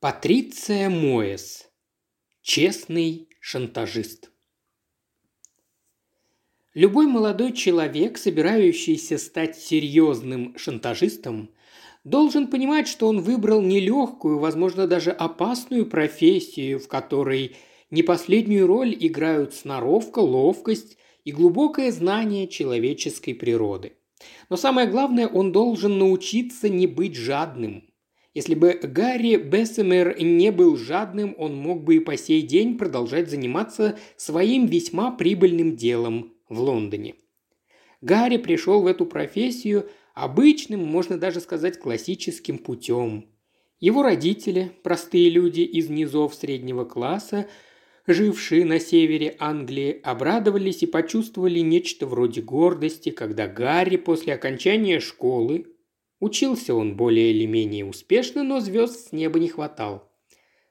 Патриция Моэс. Честный шантажист. Любой молодой человек, собирающийся стать серьезным шантажистом, должен понимать, что он выбрал нелегкую, возможно, даже опасную профессию, в которой не последнюю роль играют сноровка, ловкость и глубокое знание человеческой природы. Но самое главное, он должен научиться не быть жадным – если бы Гарри Бессемер не был жадным, он мог бы и по сей день продолжать заниматься своим весьма прибыльным делом в Лондоне. Гарри пришел в эту профессию обычным, можно даже сказать, классическим путем. Его родители, простые люди из низов среднего класса, жившие на севере Англии, обрадовались и почувствовали нечто вроде гордости, когда Гарри после окончания школы Учился он более или менее успешно, но звезд с неба не хватал.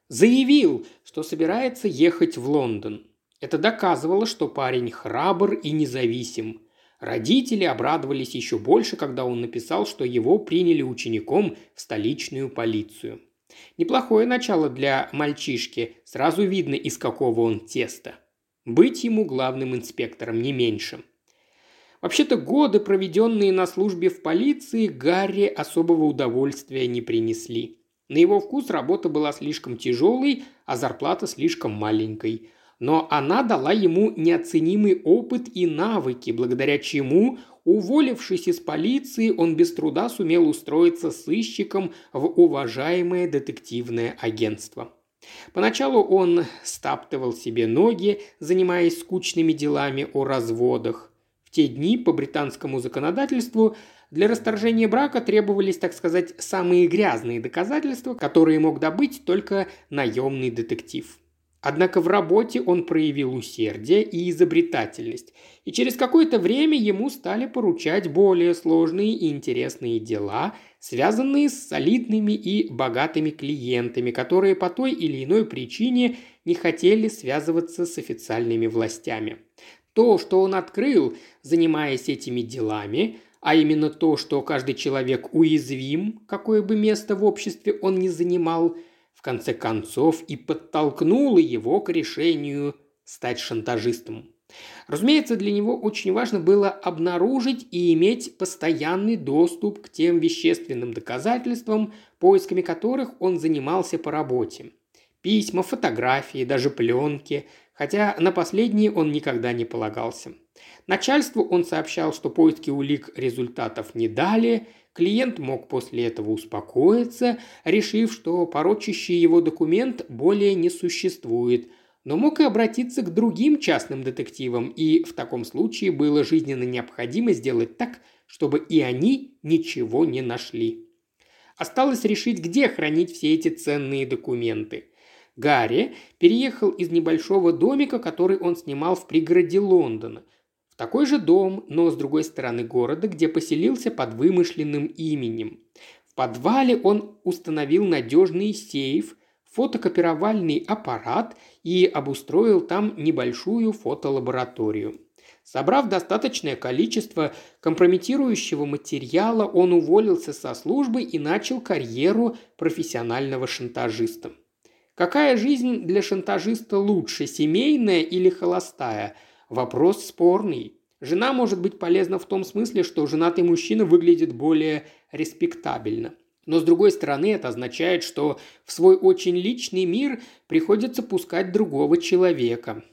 Заявил, что собирается ехать в Лондон. Это доказывало, что парень храбр и независим. Родители обрадовались еще больше, когда он написал, что его приняли учеником в столичную полицию. Неплохое начало для мальчишки, сразу видно, из какого он теста. Быть ему главным инспектором, не меньше. Вообще-то годы, проведенные на службе в полиции, Гарри особого удовольствия не принесли. На его вкус работа была слишком тяжелой, а зарплата слишком маленькой. Но она дала ему неоценимый опыт и навыки, благодаря чему, уволившись из полиции, он без труда сумел устроиться сыщиком в уважаемое детективное агентство. Поначалу он стаптывал себе ноги, занимаясь скучными делами о разводах. Те дни по британскому законодательству для расторжения брака требовались, так сказать, самые грязные доказательства, которые мог добыть только наемный детектив. Однако в работе он проявил усердие и изобретательность, и через какое-то время ему стали поручать более сложные и интересные дела, связанные с солидными и богатыми клиентами, которые по той или иной причине не хотели связываться с официальными властями. То, что он открыл, занимаясь этими делами, а именно то, что каждый человек уязвим, какое бы место в обществе он ни занимал, в конце концов и подтолкнуло его к решению стать шантажистом. Разумеется, для него очень важно было обнаружить и иметь постоянный доступ к тем вещественным доказательствам, поисками которых он занимался по работе. Письма, фотографии, даже пленки, хотя на последние он никогда не полагался. Начальству он сообщал, что поиски улик результатов не дали, клиент мог после этого успокоиться, решив, что порочащий его документ более не существует, но мог и обратиться к другим частным детективам, и в таком случае было жизненно необходимо сделать так, чтобы и они ничего не нашли. Осталось решить, где хранить все эти ценные документы. Гарри переехал из небольшого домика, который он снимал в пригороде Лондона, в такой же дом, но с другой стороны города, где поселился под вымышленным именем. В подвале он установил надежный сейф, фотокопировальный аппарат и обустроил там небольшую фотолабораторию. Собрав достаточное количество компрометирующего материала, он уволился со службы и начал карьеру профессионального шантажиста. Какая жизнь для шантажиста лучше, семейная или холостая? Вопрос спорный. Жена может быть полезна в том смысле, что женатый мужчина выглядит более респектабельно. Но с другой стороны, это означает, что в свой очень личный мир приходится пускать другого человека.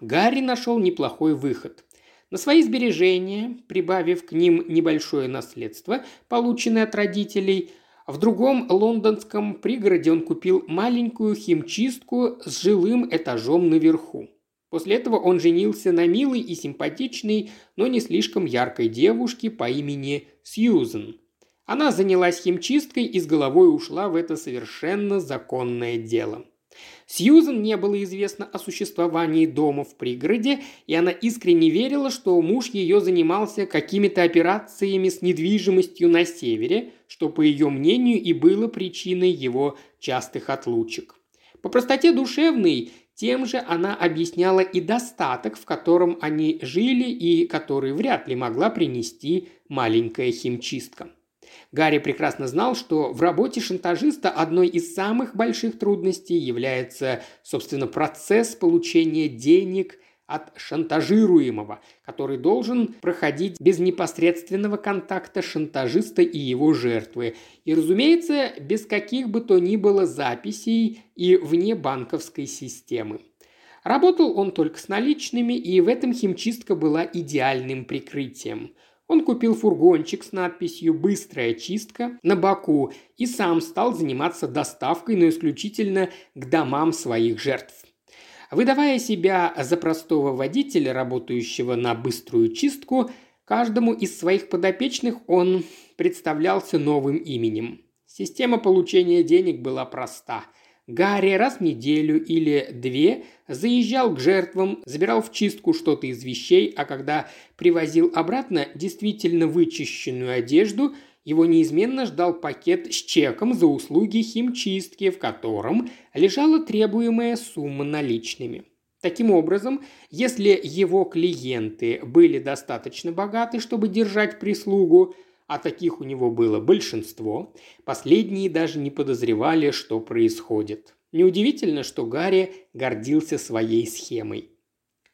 Гарри нашел неплохой выход. На свои сбережения, прибавив к ним небольшое наследство, полученное от родителей, в другом лондонском пригороде он купил маленькую химчистку с жилым этажом наверху. После этого он женился на милой и симпатичной, но не слишком яркой девушке по имени Сьюзен. Она занялась химчисткой и с головой ушла в это совершенно законное дело. Сьюзен не было известно о существовании дома в пригороде, и она искренне верила, что муж ее занимался какими-то операциями с недвижимостью на севере, что, по ее мнению, и было причиной его частых отлучек. По простоте душевной, тем же она объясняла и достаток, в котором они жили и который вряд ли могла принести маленькая химчистка. Гарри прекрасно знал, что в работе шантажиста одной из самых больших трудностей является, собственно, процесс получения денег от шантажируемого, который должен проходить без непосредственного контакта шантажиста и его жертвы, и, разумеется, без каких бы то ни было записей и вне банковской системы. Работал он только с наличными, и в этом химчистка была идеальным прикрытием. Он купил фургончик с надписью «Быстрая чистка» на боку и сам стал заниматься доставкой, но исключительно к домам своих жертв. Выдавая себя за простого водителя, работающего на быструю чистку, каждому из своих подопечных он представлялся новым именем. Система получения денег была проста – Гарри раз в неделю или две заезжал к жертвам, забирал в чистку что-то из вещей, а когда привозил обратно действительно вычищенную одежду, его неизменно ждал пакет с чеком за услуги химчистки, в котором лежала требуемая сумма наличными. Таким образом, если его клиенты были достаточно богаты, чтобы держать прислугу, а таких у него было большинство, последние даже не подозревали, что происходит. Неудивительно, что Гарри гордился своей схемой.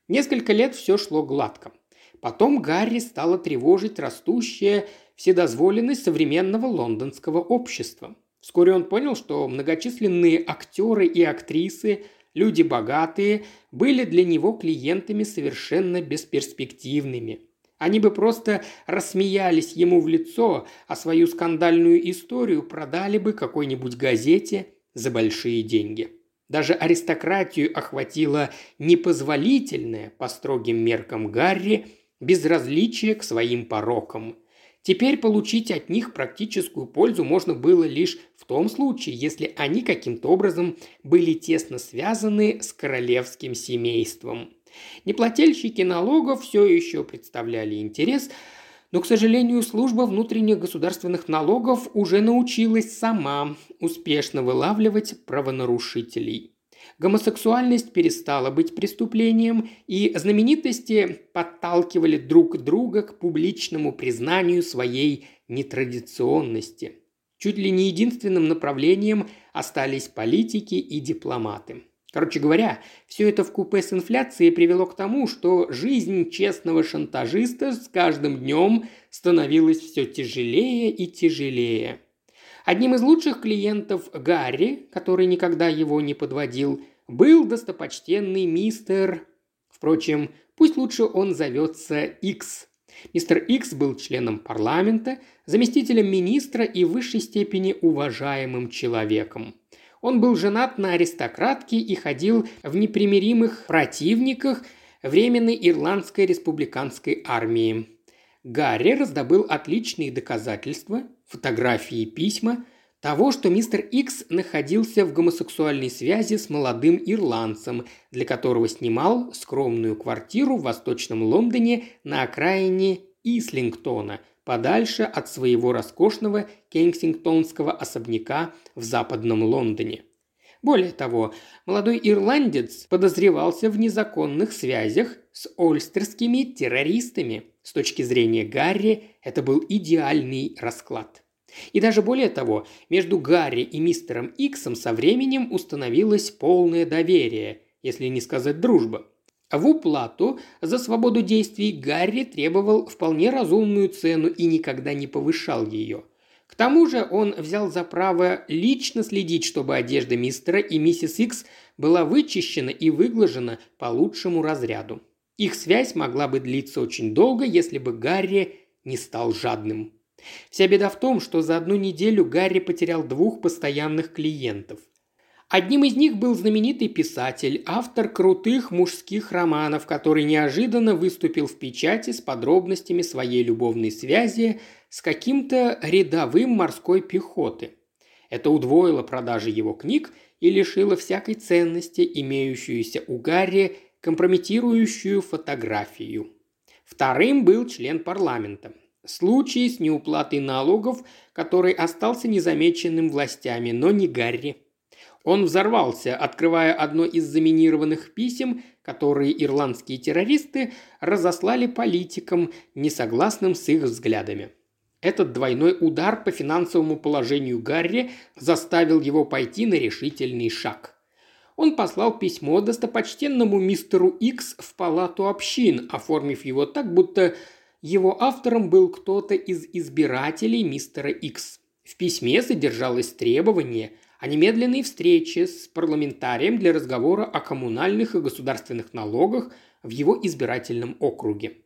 Несколько лет все шло гладко. Потом Гарри стала тревожить растущая вседозволенность современного лондонского общества. Вскоре он понял, что многочисленные актеры и актрисы, люди богатые, были для него клиентами совершенно бесперспективными – они бы просто рассмеялись ему в лицо, а свою скандальную историю продали бы какой-нибудь газете за большие деньги. Даже аристократию охватило непозволительное, по строгим меркам Гарри, безразличие к своим порокам. Теперь получить от них практическую пользу можно было лишь в том случае, если они каким-то образом были тесно связаны с королевским семейством – Неплательщики налогов все еще представляли интерес, но, к сожалению, служба внутренних государственных налогов уже научилась сама успешно вылавливать правонарушителей. Гомосексуальность перестала быть преступлением, и знаменитости подталкивали друг друга к публичному признанию своей нетрадиционности. Чуть ли не единственным направлением остались политики и дипломаты. Короче говоря, все это в купе с инфляцией привело к тому, что жизнь честного шантажиста с каждым днем становилась все тяжелее и тяжелее. Одним из лучших клиентов Гарри, который никогда его не подводил, был достопочтенный мистер... Впрочем, пусть лучше он зовется Икс. Мистер Икс был членом парламента, заместителем министра и в высшей степени уважаемым человеком. Он был женат на аристократке и ходил в непримиримых противниках Временной Ирландской республиканской армии. Гарри раздобыл отличные доказательства, фотографии и письма того, что мистер Икс находился в гомосексуальной связи с молодым ирландцем, для которого снимал скромную квартиру в Восточном Лондоне на окраине Ислингтона, подальше от своего роскошного кенсингтонского особняка в западном Лондоне. Более того, молодой ирландец подозревался в незаконных связях с ольстерскими террористами. С точки зрения Гарри это был идеальный расклад. И даже более того, между Гарри и мистером Иксом со временем установилось полное доверие, если не сказать дружба – в уплату за свободу действий Гарри требовал вполне разумную цену и никогда не повышал ее. К тому же он взял за право лично следить, чтобы одежда мистера и миссис Икс была вычищена и выглажена по лучшему разряду. Их связь могла бы длиться очень долго, если бы Гарри не стал жадным. Вся беда в том, что за одну неделю Гарри потерял двух постоянных клиентов. Одним из них был знаменитый писатель, автор крутых мужских романов, который неожиданно выступил в печати с подробностями своей любовной связи с каким-то рядовым морской пехоты. Это удвоило продажи его книг и лишило всякой ценности, имеющуюся у Гарри, компрометирующую фотографию. Вторым был член парламента. Случай с неуплатой налогов, который остался незамеченным властями, но не Гарри. Он взорвался, открывая одно из заминированных писем, которые ирландские террористы разослали политикам, не согласным с их взглядами. Этот двойной удар по финансовому положению Гарри заставил его пойти на решительный шаг. Он послал письмо достопочтенному мистеру Икс в палату общин, оформив его так, будто его автором был кто-то из избирателей мистера Икс. В письме содержалось требование о немедленной встрече с парламентарием для разговора о коммунальных и государственных налогах в его избирательном округе.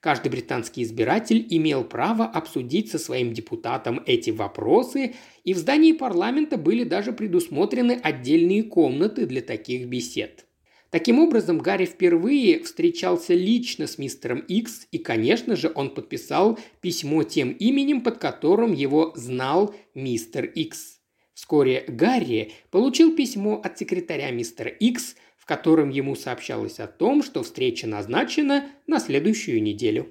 Каждый британский избиратель имел право обсудить со своим депутатом эти вопросы, и в здании парламента были даже предусмотрены отдельные комнаты для таких бесед. Таким образом, Гарри впервые встречался лично с мистером Икс, и, конечно же, он подписал письмо тем именем, под которым его знал мистер Икс. Вскоре Гарри получил письмо от секретаря мистера Икс, в котором ему сообщалось о том, что встреча назначена на следующую неделю.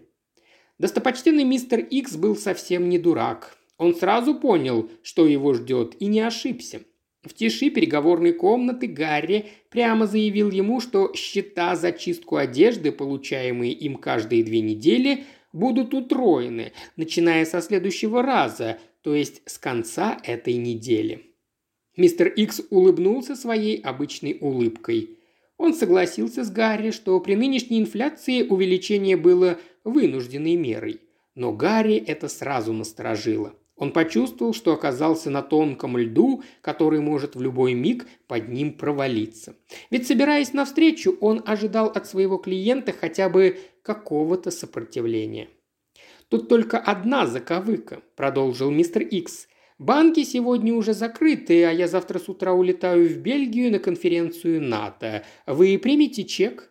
Достопочтенный мистер Икс был совсем не дурак. Он сразу понял, что его ждет, и не ошибся. В тиши переговорной комнаты Гарри прямо заявил ему, что счета за чистку одежды, получаемые им каждые две недели, будут утроены, начиная со следующего раза, то есть с конца этой недели. Мистер Икс улыбнулся своей обычной улыбкой. Он согласился с Гарри, что при нынешней инфляции увеличение было вынужденной мерой. Но Гарри это сразу насторожило. Он почувствовал, что оказался на тонком льду, который может в любой миг под ним провалиться. Ведь, собираясь навстречу, он ожидал от своего клиента хотя бы какого-то сопротивления. «Тут только одна заковыка», – продолжил мистер Икс. «Банки сегодня уже закрыты, а я завтра с утра улетаю в Бельгию на конференцию НАТО. Вы примете чек?»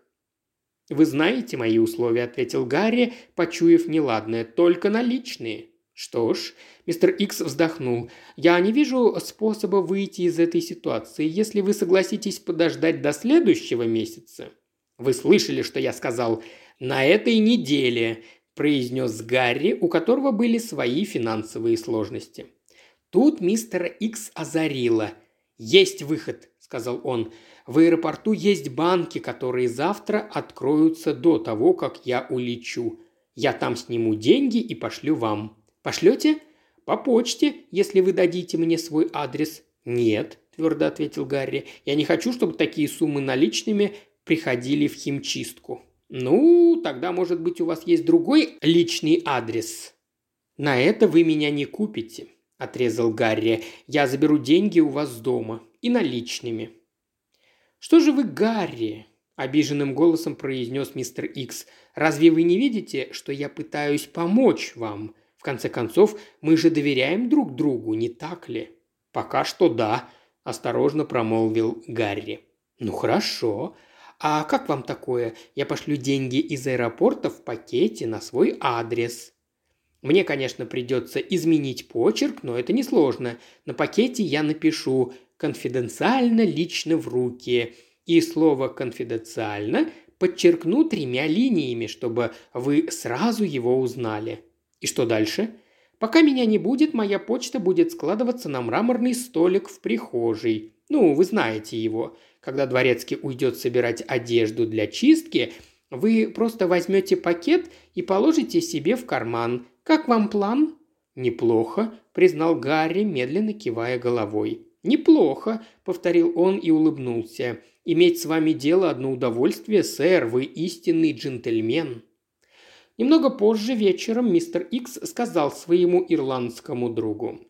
«Вы знаете мои условия», – ответил Гарри, почуяв неладное. «Только наличные». «Что ж», – мистер Икс вздохнул, – «я не вижу способа выйти из этой ситуации, если вы согласитесь подождать до следующего месяца». «Вы слышали, что я сказал? На этой неделе», – произнес Гарри, у которого были свои финансовые сложности. Тут мистера Икс озарило. «Есть выход», – сказал он. «В аэропорту есть банки, которые завтра откроются до того, как я улечу. Я там сниму деньги и пошлю вам. Пошлете? По почте, если вы дадите мне свой адрес. Нет, твердо ответил Гарри. Я не хочу, чтобы такие суммы наличными приходили в химчистку. Ну, тогда, может быть, у вас есть другой личный адрес. На это вы меня не купите, отрезал Гарри. Я заберу деньги у вас дома и наличными. Что же вы, Гарри? обиженным голосом произнес мистер Икс. Разве вы не видите, что я пытаюсь помочь вам? В конце концов, мы же доверяем друг другу, не так ли?» «Пока что да», – осторожно промолвил Гарри. «Ну хорошо. А как вам такое? Я пошлю деньги из аэропорта в пакете на свой адрес». Мне, конечно, придется изменить почерк, но это несложно. На пакете я напишу «конфиденциально лично в руки». И слово «конфиденциально» подчеркну тремя линиями, чтобы вы сразу его узнали. И что дальше? Пока меня не будет, моя почта будет складываться на мраморный столик в прихожей. Ну, вы знаете его. Когда дворецкий уйдет собирать одежду для чистки, вы просто возьмете пакет и положите себе в карман. Как вам план? Неплохо, признал Гарри, медленно кивая головой. «Неплохо», — повторил он и улыбнулся. «Иметь с вами дело одно удовольствие, сэр, вы истинный джентльмен». Немного позже вечером мистер Икс сказал своему ирландскому другу.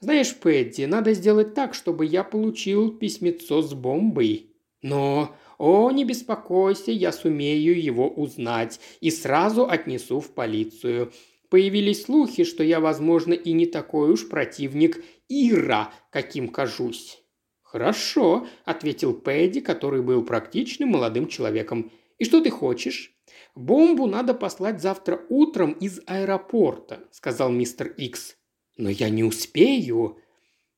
«Знаешь, Пэдди, надо сделать так, чтобы я получил письмецо с бомбой. Но, о, не беспокойся, я сумею его узнать и сразу отнесу в полицию. Появились слухи, что я, возможно, и не такой уж противник Ира, каким кажусь». «Хорошо», – ответил Пэдди, который был практичным молодым человеком. «И что ты хочешь?» «Бомбу надо послать завтра утром из аэропорта», – сказал мистер Икс. «Но я не успею».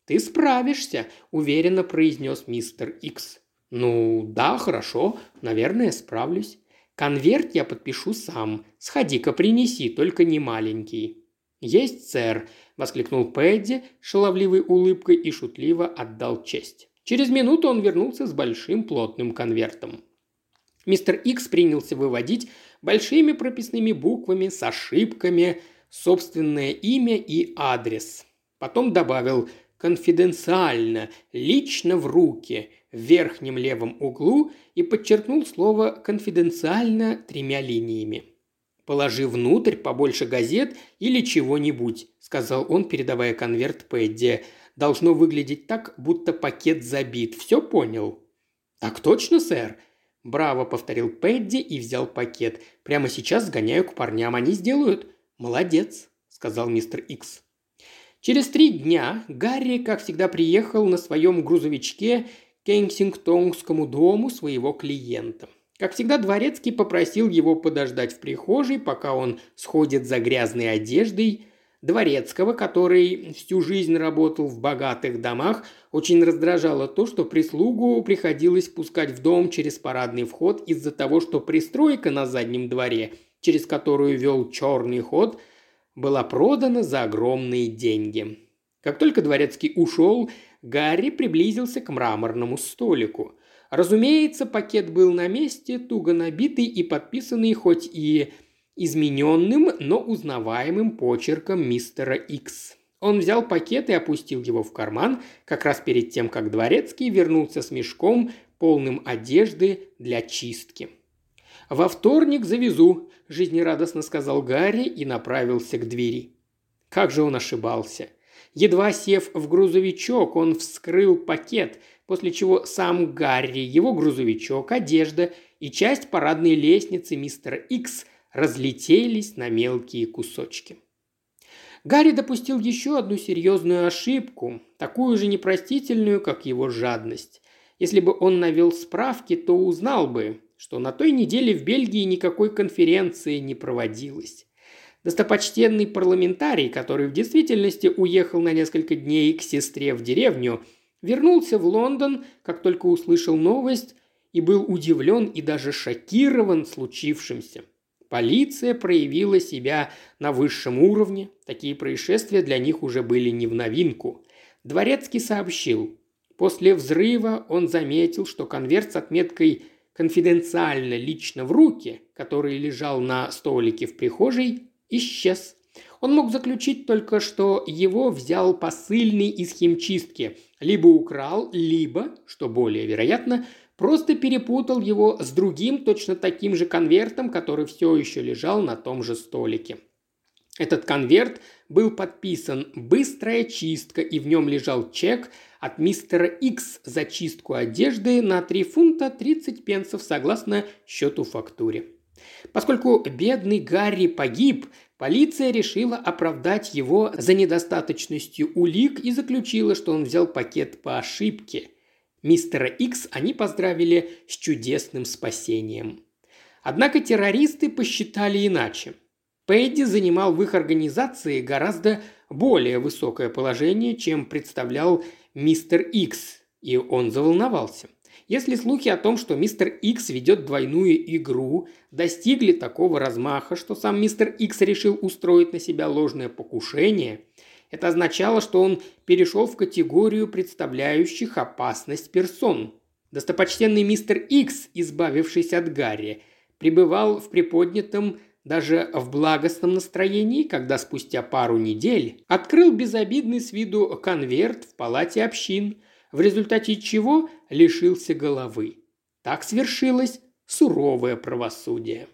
«Ты справишься», – уверенно произнес мистер Икс. «Ну, да, хорошо, наверное, справлюсь. Конверт я подпишу сам. Сходи-ка принеси, только не маленький». «Есть, сэр», – воскликнул Пэдди шаловливой улыбкой и шутливо отдал честь. Через минуту он вернулся с большим плотным конвертом. Мистер Икс принялся выводить большими прописными буквами с ошибками собственное имя и адрес. Потом добавил «конфиденциально, лично в руки», в верхнем левом углу и подчеркнул слово «конфиденциально» тремя линиями. «Положи внутрь побольше газет или чего-нибудь», – сказал он, передавая конверт Пэдди. «Должно выглядеть так, будто пакет забит. Все понял?» «Так точно, сэр», «Браво!» – повторил Пэдди и взял пакет. «Прямо сейчас сгоняю к парням, они сделают». «Молодец», – сказал мистер Икс. Через три дня Гарри, как всегда, приехал на своем грузовичке к Кенсингтонскому дому своего клиента. Как всегда, Дворецкий попросил его подождать в прихожей, пока он сходит за грязной одеждой. Дворецкого, который всю жизнь работал в богатых домах, очень раздражало то, что прислугу приходилось пускать в дом через парадный вход из-за того, что пристройка на заднем дворе, через которую вел черный ход, была продана за огромные деньги. Как только Дворецкий ушел, Гарри приблизился к мраморному столику. Разумеется, пакет был на месте, туго набитый и подписанный хоть и измененным, но узнаваемым почерком мистера Икс. Он взял пакет и опустил его в карман, как раз перед тем, как дворецкий вернулся с мешком, полным одежды для чистки. «Во вторник завезу», – жизнерадостно сказал Гарри и направился к двери. Как же он ошибался. Едва сев в грузовичок, он вскрыл пакет, после чего сам Гарри, его грузовичок, одежда и часть парадной лестницы мистера Икс разлетелись на мелкие кусочки. Гарри допустил еще одну серьезную ошибку, такую же непростительную, как его жадность. Если бы он навел справки, то узнал бы, что на той неделе в Бельгии никакой конференции не проводилось. Достопочтенный парламентарий, который в действительности уехал на несколько дней к сестре в деревню, вернулся в Лондон, как только услышал новость, и был удивлен и даже шокирован случившимся. Полиция проявила себя на высшем уровне, такие происшествия для них уже были не в новинку. Дворецкий сообщил, после взрыва он заметил, что конверт с отметкой «конфиденциально лично в руки», который лежал на столике в прихожей, исчез. Он мог заключить только, что его взял посыльный из химчистки, либо украл, либо, что более вероятно, Просто перепутал его с другим точно таким же конвертом, который все еще лежал на том же столике. Этот конверт был подписан «Быстрая чистка» и в нем лежал чек от мистера X за чистку одежды на 3 фунта 30 пенсов согласно счету фактуре. Поскольку бедный Гарри погиб, полиция решила оправдать его за недостаточностью улик и заключила, что он взял пакет по ошибке – Мистера Икс они поздравили с чудесным спасением. Однако террористы посчитали иначе. Пэдди занимал в их организации гораздо более высокое положение, чем представлял мистер Икс, и он заволновался. Если слухи о том, что мистер Икс ведет двойную игру, достигли такого размаха, что сам мистер Икс решил устроить на себя ложное покушение, это означало, что он перешел в категорию представляющих опасность персон. Достопочтенный мистер Икс, избавившись от Гарри, пребывал в приподнятом даже в благостном настроении, когда спустя пару недель открыл безобидный с виду конверт в палате общин, в результате чего лишился головы. Так свершилось суровое правосудие.